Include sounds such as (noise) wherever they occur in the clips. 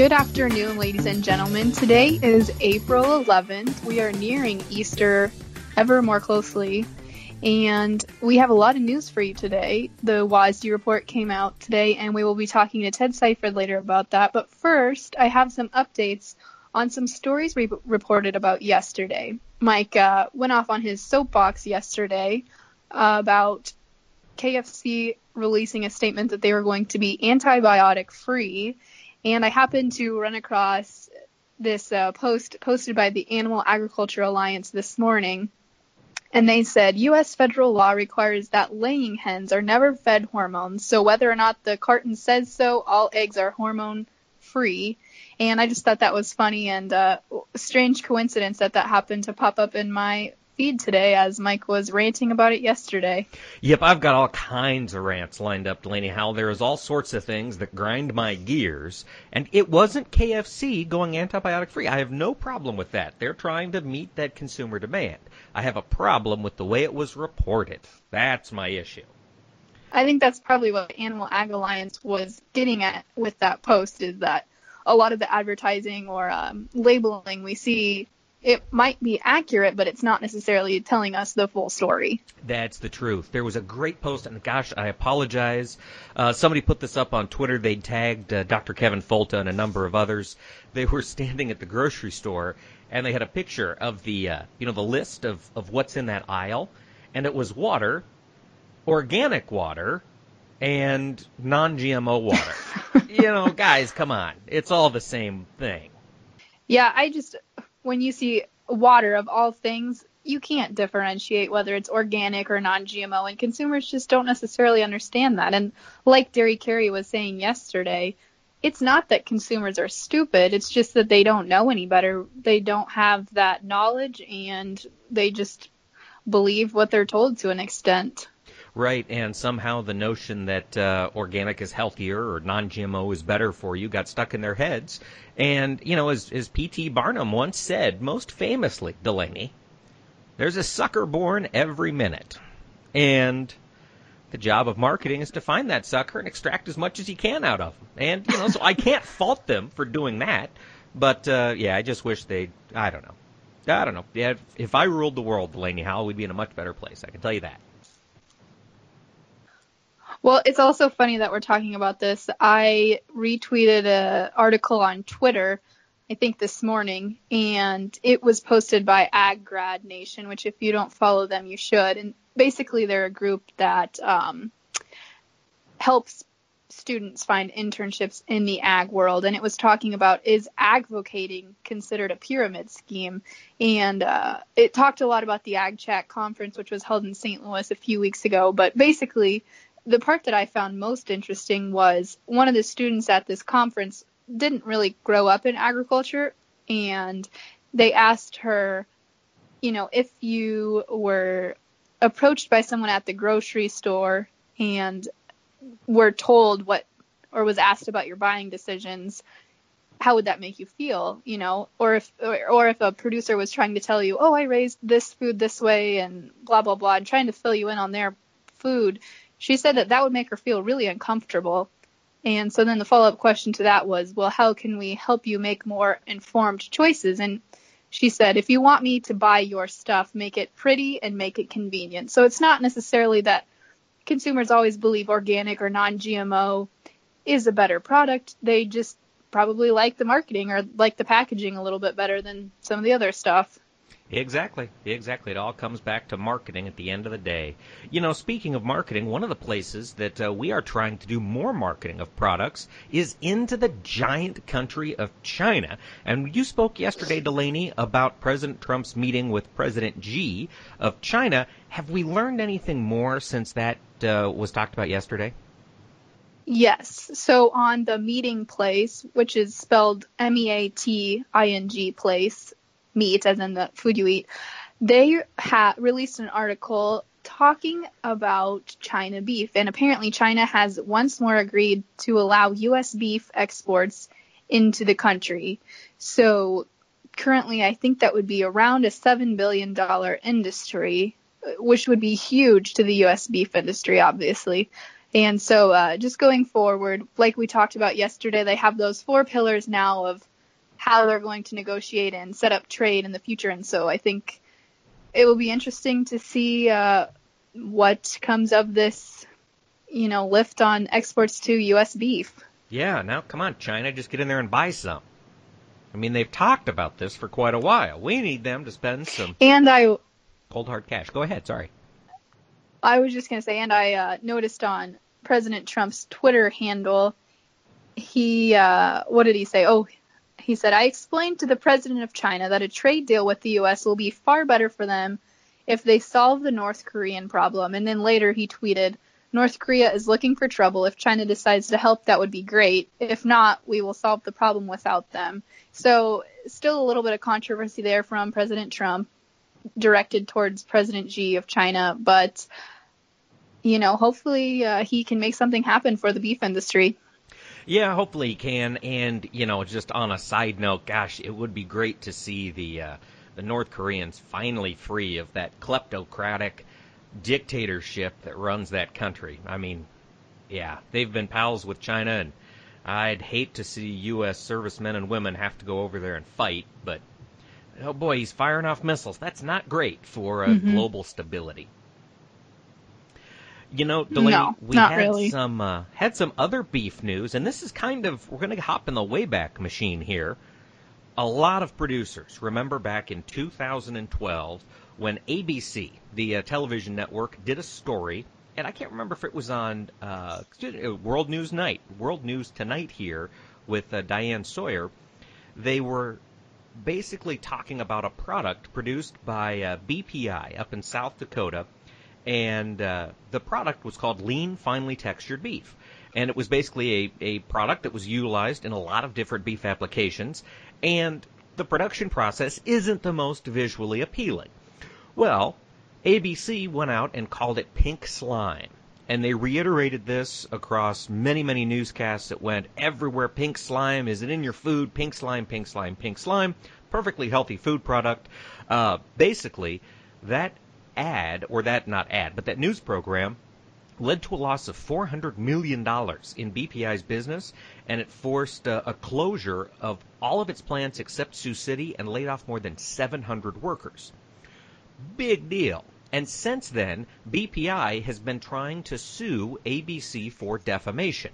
Good afternoon, ladies and gentlemen. Today is April 11th. We are nearing Easter ever more closely, and we have a lot of news for you today. The WASDE report came out today, and we will be talking to Ted Seifert later about that. But first, I have some updates on some stories we reported about yesterday. Mike uh, went off on his soapbox yesterday about KFC releasing a statement that they were going to be antibiotic free. And I happened to run across this uh, post posted by the Animal Agriculture Alliance this morning. And they said U.S. federal law requires that laying hens are never fed hormones. So whether or not the carton says so, all eggs are hormone free. And I just thought that was funny and uh, strange coincidence that that happened to pop up in my feed today as Mike was ranting about it yesterday. Yep, I've got all kinds of rants lined up, Delaney Howell. There's all sorts of things that grind my gears, and it wasn't KFC going antibiotic free. I have no problem with that. They're trying to meet that consumer demand. I have a problem with the way it was reported. That's my issue. I think that's probably what Animal Ag Alliance was getting at with that post is that a lot of the advertising or um, labeling we see it might be accurate, but it's not necessarily telling us the full story. That's the truth. There was a great post, and gosh, I apologize. Uh, somebody put this up on Twitter. They tagged uh, Dr. Kevin Folta and a number of others. They were (laughs) standing at the grocery store, and they had a picture of the, uh, you know, the list of, of what's in that aisle, and it was water, organic water, and non-GMO water. (laughs) you know, guys, come on. It's all the same thing. Yeah, I just when you see water of all things, you can't differentiate whether it's organic or non-GMO, and consumers just don't necessarily understand that. And like Dairy Carrie was saying yesterday, it's not that consumers are stupid. It's just that they don't know any better. They don't have that knowledge, and they just believe what they're told to an extent. Right, and somehow the notion that uh, organic is healthier or non-GMO is better for you got stuck in their heads. And you know, as as P.T. Barnum once said, most famously, Delaney, there's a sucker born every minute, and the job of marketing is to find that sucker and extract as much as you can out of them. And you know, so I can't (laughs) fault them for doing that. But uh, yeah, I just wish they. I don't know. I don't know. Yeah, if, if I ruled the world, Delaney Howell, we'd be in a much better place. I can tell you that. Well, it's also funny that we're talking about this. I retweeted an article on Twitter, I think this morning, and it was posted by AgGrad Nation, which if you don't follow them, you should. And basically, they're a group that um, helps students find internships in the ag world. And it was talking about is advocating considered a pyramid scheme? And uh, it talked a lot about the Ag Chat conference, which was held in St. Louis a few weeks ago. But basically, the part that I found most interesting was one of the students at this conference didn't really grow up in agriculture and they asked her, you know, if you were approached by someone at the grocery store and were told what or was asked about your buying decisions, how would that make you feel, you know? Or if or, or if a producer was trying to tell you, "Oh, I raised this food this way and blah blah blah," and trying to fill you in on their food, she said that that would make her feel really uncomfortable. And so then the follow up question to that was, well, how can we help you make more informed choices? And she said, if you want me to buy your stuff, make it pretty and make it convenient. So it's not necessarily that consumers always believe organic or non GMO is a better product. They just probably like the marketing or like the packaging a little bit better than some of the other stuff. Exactly. Exactly. It all comes back to marketing at the end of the day. You know, speaking of marketing, one of the places that uh, we are trying to do more marketing of products is into the giant country of China. And you spoke yesterday, Delaney, about President Trump's meeting with President Xi of China. Have we learned anything more since that uh, was talked about yesterday? Yes. So on the meeting place, which is spelled M E A T I N G place, meat, as in the food you eat, they ha- released an article talking about China beef. And apparently, China has once more agreed to allow U.S. beef exports into the country. So currently, I think that would be around a $7 billion industry, which would be huge to the U.S. beef industry, obviously. And so, uh, just going forward, like we talked about yesterday, they have those four pillars now of how they're going to negotiate and set up trade in the future. And so, I think it will be interesting to see uh, what comes of this, you know, lift on exports to U.S. beef. Yeah, now come on, China, just get in there and buy some. I mean, they've talked about this for quite a while. We need them to spend some and I cold hard cash. Go ahead, sorry. I was just gonna say, and I uh, noticed on President Trump's Twitter handle, he uh, what did he say? Oh, he said, I explained to the president of China that a trade deal with the U.S. will be far better for them if they solve the North Korean problem. And then later he tweeted, North Korea is looking for trouble. If China decides to help, that would be great. If not, we will solve the problem without them. So, still a little bit of controversy there from President Trump directed towards President Xi of China, but you know, hopefully uh, he can make something happen for the beef industry. Yeah, hopefully he can. And you know, just on a side note, gosh, it would be great to see the uh, the North Koreans finally free of that kleptocratic dictatorship that runs that country. I mean, yeah, they've been pals with China, and I'd hate to see U.S. servicemen and women have to go over there and fight, but oh boy, he's firing off missiles. That's not great for uh, mm-hmm. global stability. You know, Delaney, no, we had really. some uh, had some other beef news, and this is kind of we're going to hop in the wayback machine here. A lot of producers remember back in 2012 when ABC, the uh, television network, did a story, and I can't remember if it was on uh, World News Night, World News Tonight here with uh, Diane Sawyer. They were basically talking about a product produced by uh, BPI up in South Dakota, and uh, the product was called Lean Finely Textured Beef. And it was basically a, a product that was utilized in a lot of different beef applications, and the production process isn't the most visually appealing. Well, ABC went out and called it pink slime. And they reiterated this across many, many newscasts that went everywhere. Pink slime, is it in your food? Pink slime, pink slime, pink slime. Perfectly healthy food product. Uh, basically, that ad, or that, not ad, but that news program led to a loss of $400 million in BPI's business, and it forced uh, a closure of all of its plants except Sioux City and laid off more than 700 workers. Big deal. And since then, BPI has been trying to sue ABC for defamation.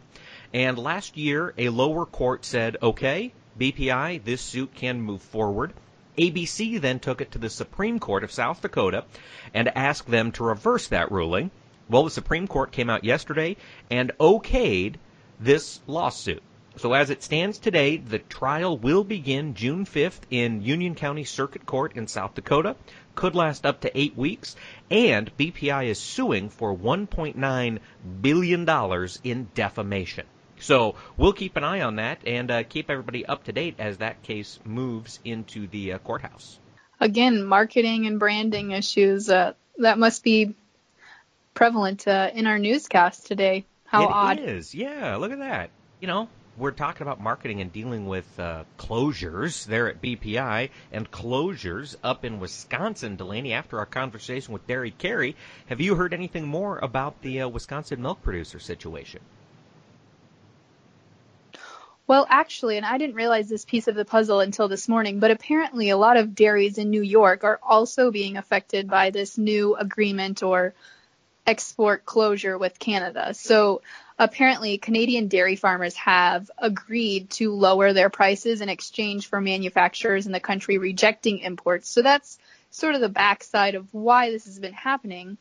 And last year, a lower court said, okay, BPI, this suit can move forward. ABC then took it to the Supreme Court of South Dakota and asked them to reverse that ruling. Well, the Supreme Court came out yesterday and okayed this lawsuit. So as it stands today, the trial will begin June 5th in Union County Circuit Court in South Dakota. Could last up to eight weeks. And BPI is suing for $1.9 billion in defamation. So we'll keep an eye on that and uh, keep everybody up to date as that case moves into the uh, courthouse. Again, marketing and branding issues uh, that must be prevalent uh, in our newscast today. How it odd! It is. Yeah, look at that. You know, we're talking about marketing and dealing with uh, closures there at BPI and closures up in Wisconsin. Delaney, after our conversation with Dairy Carrie, have you heard anything more about the uh, Wisconsin milk producer situation? Well, actually, and I didn't realize this piece of the puzzle until this morning, but apparently a lot of dairies in New York are also being affected by this new agreement or export closure with Canada. So apparently Canadian dairy farmers have agreed to lower their prices in exchange for manufacturers in the country rejecting imports. So that's sort of the backside of why this has been happening.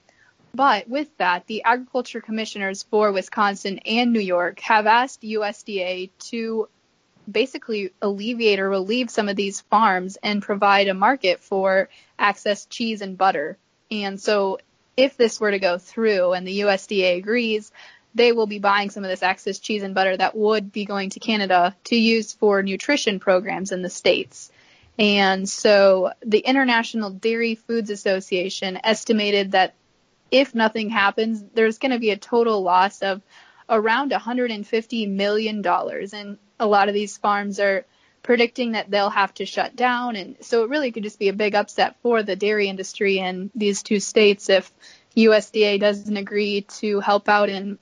But with that, the agriculture commissioners for Wisconsin and New York have asked USDA to basically alleviate or relieve some of these farms and provide a market for access cheese and butter. And so if this were to go through and the USDA agrees, they will be buying some of this excess cheese and butter that would be going to Canada to use for nutrition programs in the States. And so the International Dairy Foods Association estimated that if nothing happens, there's going to be a total loss of around $150 million. And a lot of these farms are predicting that they'll have to shut down. And so it really could just be a big upset for the dairy industry in these two states if USDA doesn't agree to help out and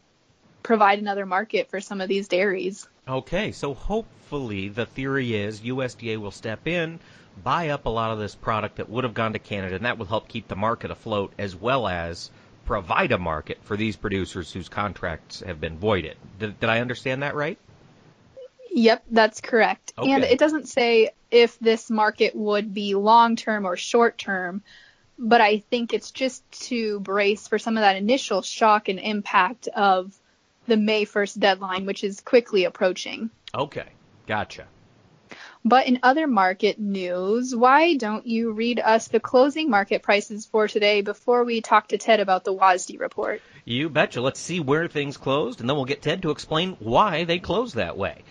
provide another market for some of these dairies. Okay, so hopefully the theory is USDA will step in, buy up a lot of this product that would have gone to Canada, and that will help keep the market afloat as well as provide a market for these producers whose contracts have been voided. Did, did I understand that right? Yep, that's correct. Okay. And it doesn't say if this market would be long term or short term, but I think it's just to brace for some of that initial shock and impact of the May 1st deadline, which is quickly approaching. Okay, gotcha. But in other market news, why don't you read us the closing market prices for today before we talk to Ted about the WASDE report? You betcha. Let's see where things closed, and then we'll get Ted to explain why they closed that way.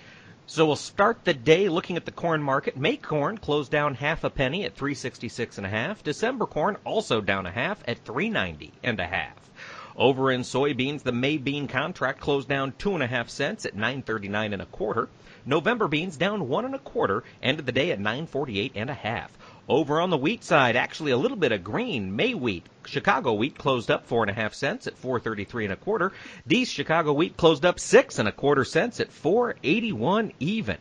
So we'll start the day looking at the corn market. May corn closed down half a penny at 366 and a half. December corn also down a half at 390 and a half. Over in soybeans, the May bean contract closed down two and a half cents at 939 and a quarter. November beans down one and a quarter, ended the day at 948 and a half. Over on the wheat side, actually a little bit of green. May wheat, Chicago wheat closed up four and a half cents at 433 and a quarter. These Chicago wheat closed up six and a quarter cents at 481 even.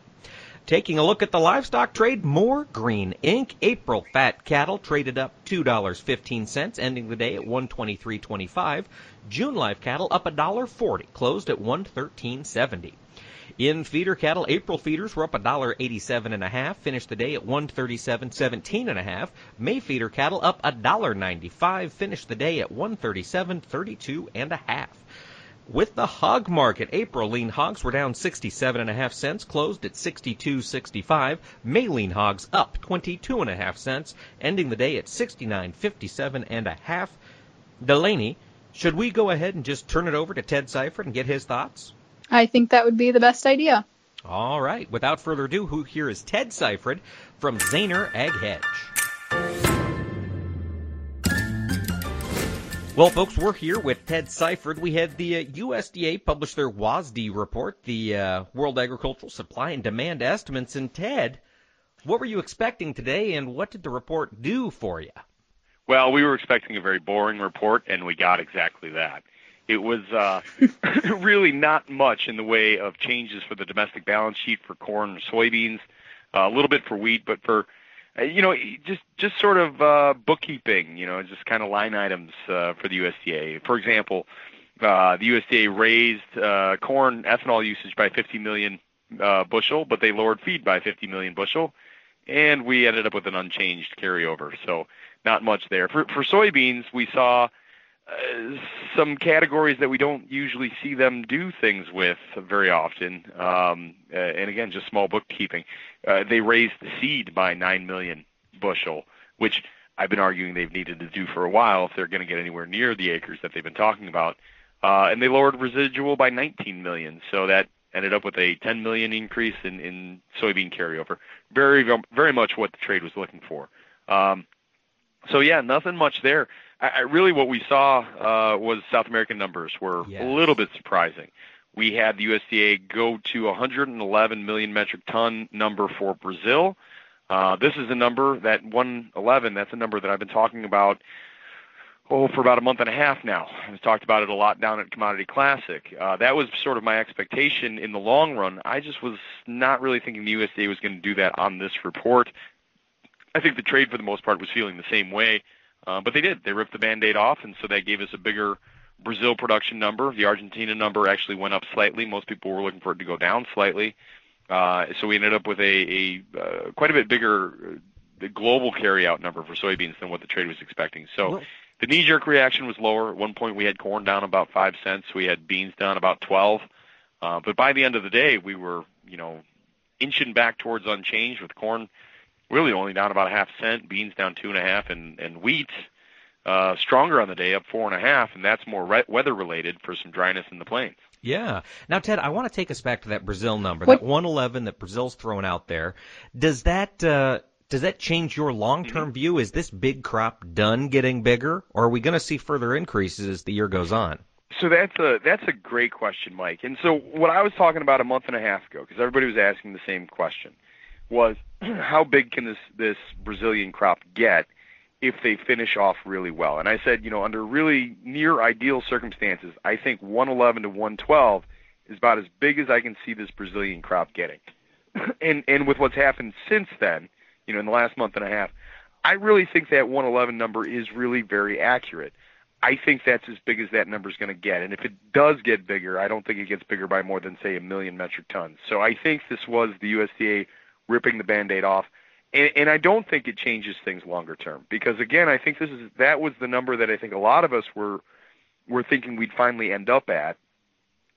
Taking a look at the livestock trade, more green ink. April fat cattle traded up $2.15, ending the day at 123.25. June live cattle up $1.40, closed at 113.70. In feeder cattle, April feeders were up $1.87 and a half, finished the day at 137.17 and a half. May feeder cattle up $1.95, finished the day at 137.32 and a half. With the hog market, April lean hogs were down 67 and a half cents, closed at 62.65. May lean hogs up 22 and a half cents, ending the day at 69.57 and a half. Delaney, should we go ahead and just turn it over to Ted Seifert and get his thoughts? I think that would be the best idea. All right. Without further ado, who here is Ted Seifert from Zaner Ag Hedge. Well, folks, we're here with Ted Seifert. We had the uh, USDA publish their WASDE report, the uh, World Agricultural Supply and Demand Estimates. And Ted, what were you expecting today, and what did the report do for you? Well, we were expecting a very boring report, and we got exactly that. It was uh, (laughs) really not much in the way of changes for the domestic balance sheet for corn and soybeans, uh, a little bit for wheat, but for you know just just sort of uh, bookkeeping, you know, just kind of line items uh, for the USDA. For example, uh, the USDA raised uh, corn ethanol usage by 50 million uh, bushel, but they lowered feed by 50 million bushel, and we ended up with an unchanged carryover. So not much there. For for soybeans, we saw uh, some categories that we don't usually see them do things with very often. Um, uh, and again, just small bookkeeping. Uh, they raised the seed by 9 million bushel, which I've been arguing they've needed to do for a while if they're going to get anywhere near the acres that they've been talking about. Uh, and they lowered residual by 19 million, so that ended up with a 10 million increase in, in soybean carryover. Very, very much what the trade was looking for. Um, so yeah, nothing much there. I, I really what we saw uh, was South American numbers were Yes. a little bit surprising. We had the USDA go to 111 million metric ton number for Brazil. Uh, this is a number that 111. That's a number that I've been talking about oh for about a month and a half now. I've talked about it a lot down at Commodity Classic. Uh, that was sort of my expectation in the long run. I just was not really thinking the USDA was going to do that on this report. I think the trade for the most part was feeling the same way. Uh, but they did. They ripped the band-aid off, and so that gave us a bigger Brazil production number. The Argentina number actually went up slightly. Most people were looking for it to go down slightly. Uh, so we ended up with a, a uh, quite a bit bigger uh, global carryout number for soybeans than what the trade was expecting. So Well- the knee-jerk reaction was lower. At one point, we had corn down about five cents. We had beans down about 12. Uh, but by the end of the day, we were, you know, inching back towards unchanged with corn really only down about a half cent, beans down two and a half, and and wheat uh, stronger on the day, up four and a half, and that's more re- weather related for some dryness in the plains. Yeah. Now, Ted, I want to take us back to that Brazil number, What- that 111 that Brazil's throwing out there. Does that uh, does that change your long-term Mm-hmm. view? Is this big crop done getting bigger, or are we going to see further increases as the year goes on? So that's a that's a great question, Mike. And so what I was talking about a month and a half ago, because everybody was asking the same question, was (clears throat) how big can this this Brazilian crop get? if they finish off really well. And I said, you know, under really near ideal circumstances, I think 111 to 112 is about as big as I can see this Brazilian crop getting. (clears throat) and and with what's happened since then, you know, in the last month and a half, I really think that 111 number is really very accurate. I think that's as big as that number is going to get. And if it does get bigger, I don't think it gets bigger by more than say a million metric tons. So I think this was the USDA ripping the band-aid off. And, and I don't think it changes things longer term because again, I think this is that was the number that I think a lot of us were were thinking we'd finally end up at.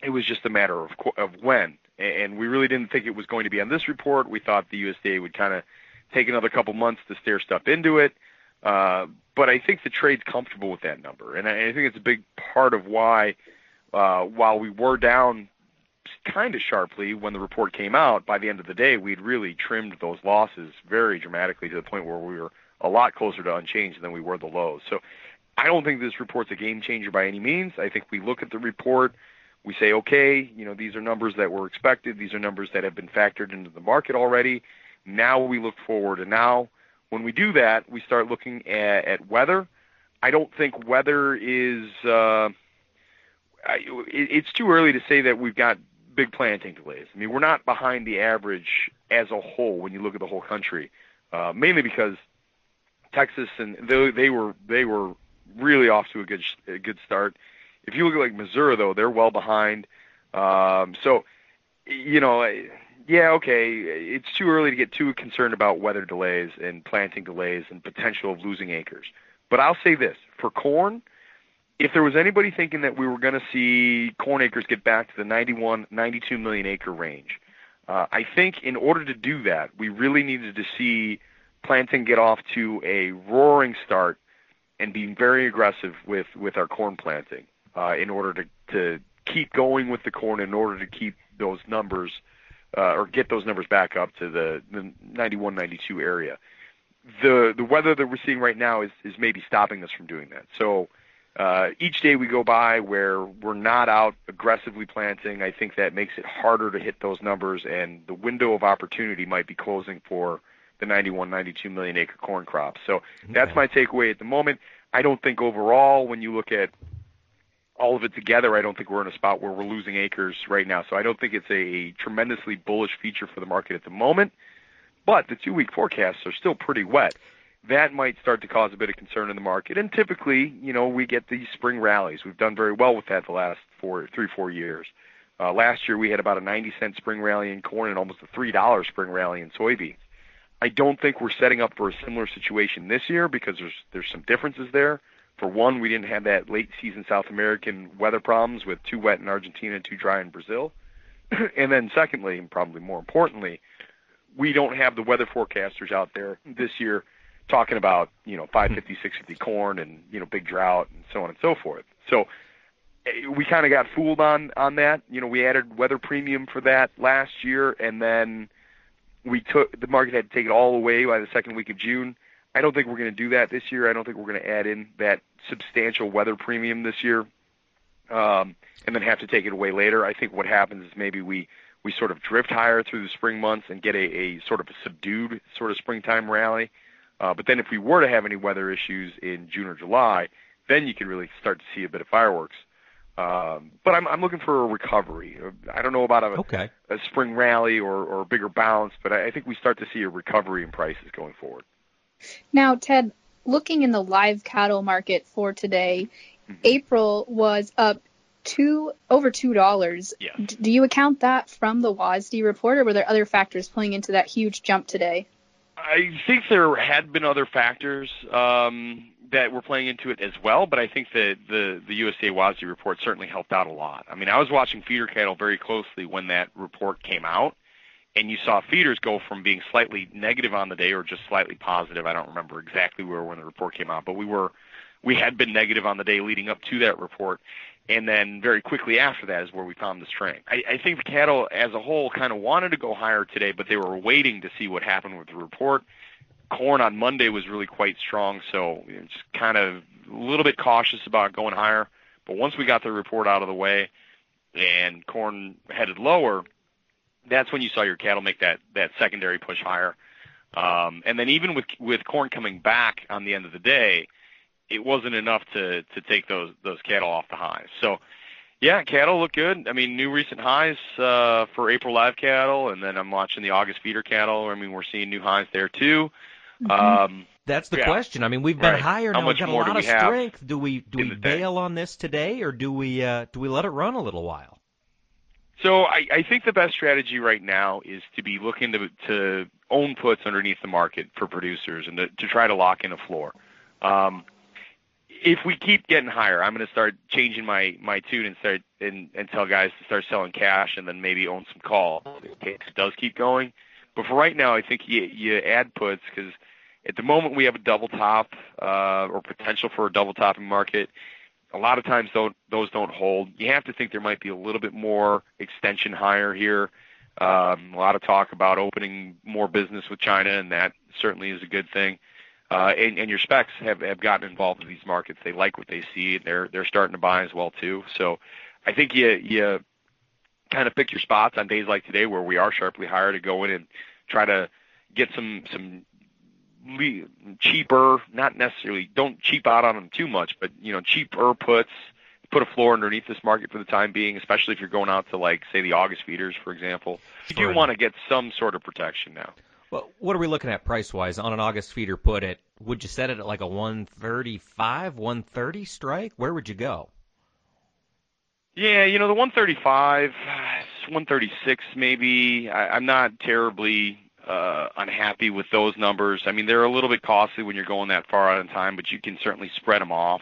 It was just a matter of of when, and we really didn't think it was going to be on this report. We thought the USDA would kind of take another couple months to stair step into it. Uh, but I think the trade's comfortable with that number, and I, I think it's a big part of why, uh, while we were down kind of sharply when the report came out, by the end of the day, we'd really trimmed those losses very dramatically to the point where we were a lot closer to unchanged than we were the lows. So I don't think this report's a game changer by any means. I think we look at the report, we say, okay, you know, these are numbers that were expected, these are numbers that have been factored into the market already. Now we look forward, and now when we do that, we start looking at, at weather. I don't think weather is. Uh, it, it's too early to say that we've got big planting delays. I mean, we're not behind the average as a whole when you look at the whole country, uh, mainly because Texas and they, they were they were really off to a good a good start. If you look at like Missouri, though, they're well behind. Um, so, you know, yeah, okay, it's too early to get too concerned about weather delays and planting delays and potential of losing acres. But I'll say this for corn if there was anybody thinking that we were going to see corn acres get back to the 91, 92 million acre range, uh, I think in order to do that, we really needed to see planting get off to a roaring start and being very aggressive with, with our corn planting uh, in order to, to keep going with the corn, in order to keep those numbers uh, or get those numbers back up to the, the 91, 92 area. The the weather that we're seeing right now is, is maybe stopping us from doing that. So uh, each day we go by where we're not out aggressively planting, I think that makes it harder to hit those numbers, and the window of opportunity might be closing for the 91, 92 million acre corn crop. So that's my takeaway at the moment. I don't think overall, when you look at all of it together, I don't think we're in a spot where we're losing acres right now. So I don't think it's a tremendously bullish feature for the market at the moment. But the two week forecasts are still pretty wet that might start to cause a bit of concern in the market. And typically, you know, we get these spring rallies. We've done very well with that the last four, three, four years. Uh, last year we had about a 90 cent spring rally in corn and almost a three dollar spring rally in soybeans. I don't think we're setting up for a similar situation this year because there's there's some differences there. For one, we didn't have that late season South American weather problems with too wet in Argentina too dry in Brazil. (clears throat) and then secondly, and probably more importantly, we don't have the weather forecasters out there this year talking about you know 550, 650 corn and you know big drought and so on and so forth. So eh, we kind of got fooled on on that. You know, we added weather premium for that last year, and then we took the market had to take it all away by the second week of June. I don't think we're going to do that this year. I don't think we're going to add in that substantial weather premium this year, um, and then have to take it away later. I think what happens is maybe we we sort of drift higher through the spring months and get a, a sort of a subdued sort of springtime rally uh, but then if we were to have any weather issues in June or July, then you can really start to see a bit of fireworks. Um, but I'm, I'm looking for a recovery. I don't know about a, okay. a spring rally or, or a bigger bounce, but I, I think we start to see a recovery in prices going forward. Now, Ted, looking in the live cattle market for today, mm-hmm. April was up two over two dollars. Yeah. D- do you account that from the WASDE report, or were there other factors playing into that huge jump today? I think there had been other factors um, that were playing into it as well, but I think that the the USDA WASDE report certainly helped out a lot. I mean, I was watching feeder cattle very closely when that report came out, and you saw feeders go from being slightly negative on the day or just slightly positive. I don't remember exactly where when the report came out, but we were we had been negative on the day leading up to that report, and then very quickly after that is where we found the strength. I, I think the cattle as a whole kind of wanted to go higher today, but they were waiting to see what happened with the report. Corn on Monday was really quite strong, so it's kind of a little bit cautious about going higher. But once we got the report out of the way and corn headed lower, that's when you saw your cattle make that that secondary push higher. Um, and then even with with corn coming back on the end of the day, it wasn't enough to to take those those cattle off the highs. So yeah, cattle look good. I mean, new recent highs uh, for April live cattle, and then I'm watching the August feeder cattle. I mean, we're seeing new highs there too. Mm-hmm. Um, That's the Yeah. question. I mean, we've been Right. higher How now. much We've got a more do lot we of have strength. Do we do we the day? bail on this today, or do we uh, do we let it run a little while? So I, I think the best strategy right now is to be looking to to own puts underneath the market for producers and to, to try to lock in a floor. Um, if we keep getting higher, I'm going to start changing my my tune and start and, and tell guys to start selling cash and then maybe own some call in case it does keep going. But for right now, I think you you add puts because at the moment we have a double top uh, or potential for a double topping market a lot of times don't those don't hold. You have to think there might be a little bit more extension higher here. Um, a lot of talk about opening more business with China, and that certainly is a good thing. Uh, and, and your specs have, have gotten involved in these markets. They like what they see. And they're they're starting to buy as well too. So I think you you kind of pick your spots on days like today where we are sharply higher to go in and try to get some some le- cheaper, not necessarily don't cheap out on them too much, but you know cheaper puts. Put a floor underneath this market for the time being, especially if you're going out to like say the August feeders, for example. You do want to get some sort of protection now. What are we looking at price wise on an August feeder? Put it. Would you set it at like a 135, 130 strike? Where would you go? Yeah, you know the 135, 136 maybe. I, I'm not terribly uh, unhappy with those numbers. I mean, they're a little bit costly when you're going that far out in time, but you can certainly spread them off.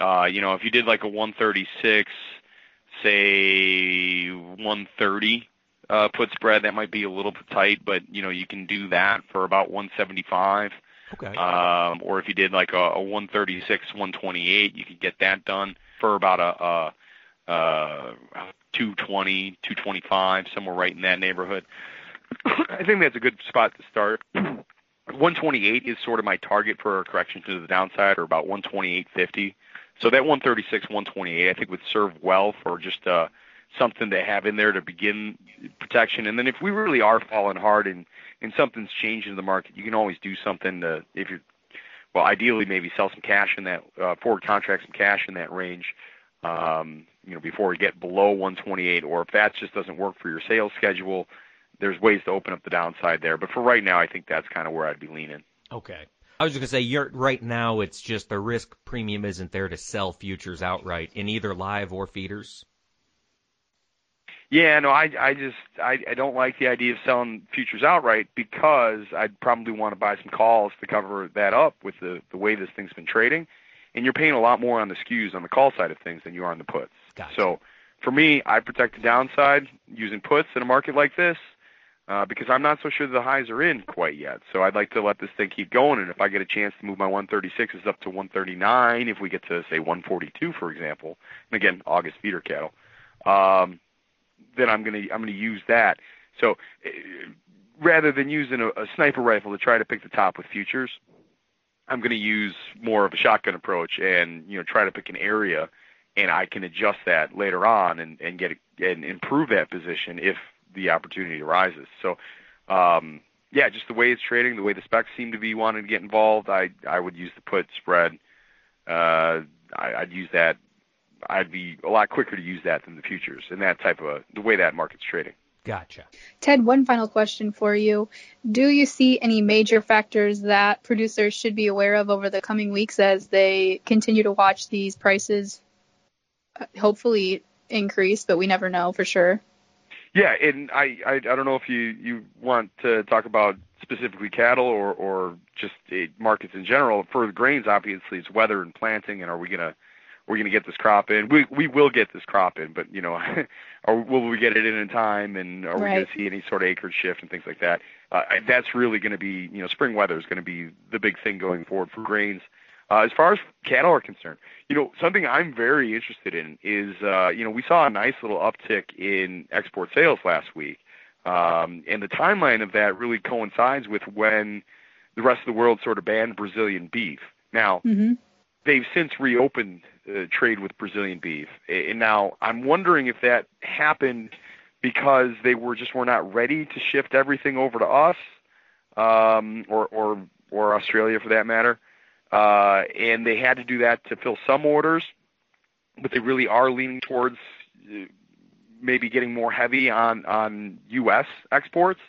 Uh, you know, if you did like a 136, say 130 uh, put spread, that might be a little bit tight, but you know you can do that for about 175. Okay. Um, or if you did like a, a 136, 128, you could get that done for about a, a, a 220, 225, somewhere right in that neighborhood. (coughs) I think that's a good spot to start. (coughs) 128 is sort of my target for a correction to the downside, or about 128.50. So that 136, 128, I think would serve well for just uh, something to have in there to begin protection. And then if we really are falling hard and and something's changing in the market, you can always do something to if you're well, ideally maybe sell some cash in that uh, forward contract, some cash in that range. Um, you know, before we get below 128, or if that just doesn't work for your sales schedule, there's ways to open up the downside there. But for right now, I think that's kind of where I'd be leaning. Okay. I was just gonna say, you're right now. It's just the risk premium isn't there to sell futures outright in either live or feeders. Yeah, no, I I just I, I don't like the idea of selling futures outright because I'd probably want to buy some calls to cover that up with the the way this thing's been trading, and you're paying a lot more on the skews on the call side of things than you are on the puts. Gotcha. So for me, I protect the downside using puts in a market like this uh, because I'm not so sure the highs are in quite yet. So I'd like to let this thing keep going, and if I get a chance to move my 136s up to 139, if we get to say 142, for example, and again August feeder cattle. Um, then I'm gonna I'm gonna use that. So uh, rather than using a, a sniper rifle to try to pick the top with futures, I'm gonna use more of a shotgun approach and you know try to pick an area, and I can adjust that later on and and get a, and improve that position if the opportunity arises. So. Um, yeah, just the way it's trading, the way the specs seem to be wanting to get involved, I I would use the put spread. Uh, I, I'd use that I'd be a lot quicker to use that than the futures and that type of a, the way that market's trading. Gotcha. Ted, one final question for you. Do you see any major factors that producers should be aware of over the coming weeks as they continue to watch these prices uh, hopefully increase, but we never know for sure? Yeah, and I, I I don't know if you you want to talk about specifically cattle or or just markets in general. For the grains, obviously, it's weather and planting, and are we gonna we're gonna get this crop in? We we will get this crop in, but you know, (laughs) or will we get it in in time? And are we gonna see any sort of acreage shift and things like that? Uh, that's really going to be you know spring weather is going to be the big thing going forward for grains. Uh, as far as cattle are concerned, you know, something I'm very interested in is, uh, you know, we saw a nice little uptick in export sales last week. Um, and the timeline of that really coincides with when the rest of the world sort of banned Brazilian beef. Now, Mm-hmm. They've since reopened uh, trade with Brazilian beef. And now I'm wondering if that happened because they were just were not ready to shift everything over to us. um, or or or Australia for that matter. Uh, and they had to do that to fill some orders, but they really are leaning towards uh, maybe getting more heavy on on U.S. exports,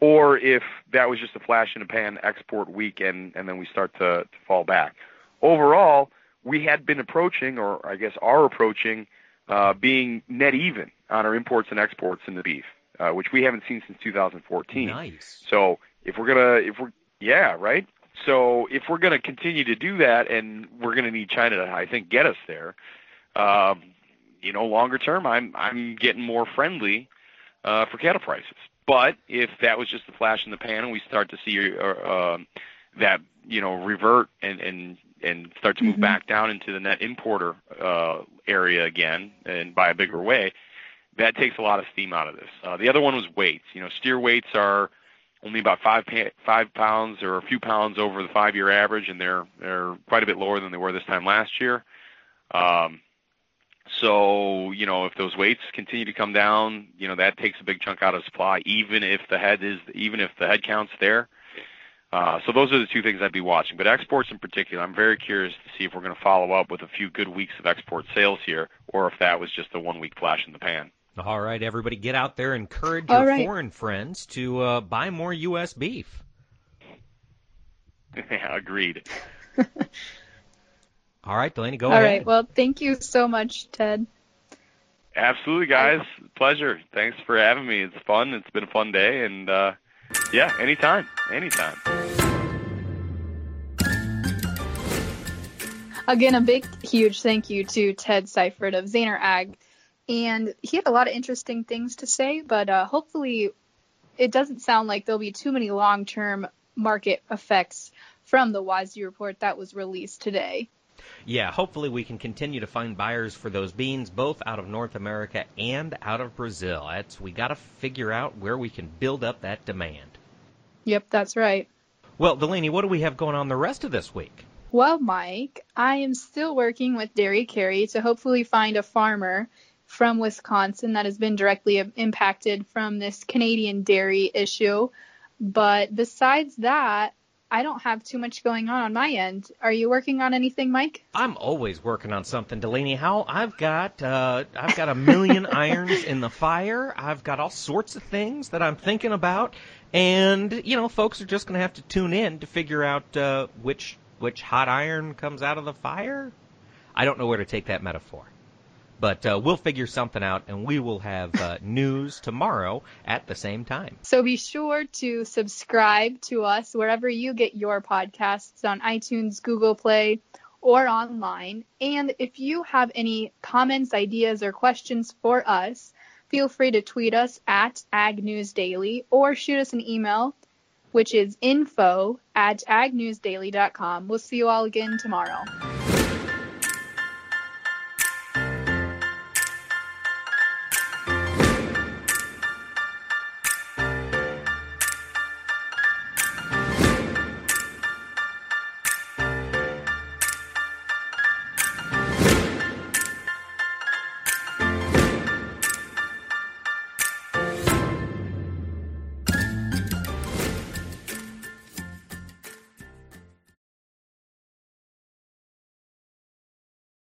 or if that was just a flash in the pan export week and and then we start to, to fall back. Overall, we had been approaching, or I guess are approaching, uh, being net even on our imports and exports in the beef, uh, which we haven't seen since 2014. Nice. So if we're gonna, if we're, yeah, right. So if we're gonna continue to do that, and we're gonna need China to, I think, get us there, um, you know, longer term, I'm I'm getting more friendly uh, for cattle prices. But if that was just a flash in the pan, and we start to see uh, uh, that you know revert and and and start to move Mhm. back down into the net importer uh, area again and by a bigger way, that takes a lot of steam out of this. Uh, the other one was weights. You know, steer weights are only about five pa- five pounds or a few pounds over the five year average, and they're they're quite a bit lower than they were this time last year. Um, so you know, if those weights continue to come down, you know that takes a big chunk out of supply, even if the head is even if the head count's there. Uh, so those are the two things I'd be watching. But exports in particular, I'm very curious to see if we're going to follow up with a few good weeks of export sales here, or if that was just a one week flash in the pan. All right, everybody, get out there, encourage All your right. foreign friends to uh, buy more U.S. beef. (laughs) yeah, agreed. (laughs) All right, Delaney, go All ahead. All right. Well, thank you so much, Ted. Absolutely, guys. Pleasure. Thanks for having me. It's fun. It's been a fun day, and uh, yeah, anytime, anytime. Again, a big, huge thank you to Ted Seifert of Zaner Ag. And he had a lot of interesting things to say, but uh, hopefully it doesn't sound like there'll be too many long term market effects from the WASDE report that was released today. Yeah, hopefully we can continue to find buyers for those beans, both out of North America and out of Brazil. That's we got to figure out where we can build up that demand. Yep, that's right. Well, Delaney, what do we have going on the rest of this week? Well, Mike, I am still working with Dairy Carrie to hopefully find a farmer from Wisconsin that has been directly impacted from this Canadian dairy issue. But besides that, I don't have too much going on on my end. Are you working on anything, Mike? I'm always working on something, Delaney. How I've got uh, I've got a million (laughs) irons in the fire. I've got all sorts of things that I'm thinking about, and you know, folks are just going to have to tune in to figure out uh, which which hot iron comes out of the fire. I don't know where to take that metaphor, but uh, we'll figure something out, and we will have uh, (laughs) news tomorrow at the same time. So be sure to subscribe to us wherever you get your podcasts on iTunes, Google Play, or online. And if you have any comments, ideas, or questions for us, feel free to tweet us at Ag News Daily or shoot us an email, which is info at agnewsdaily.com. We'll see you all again tomorrow.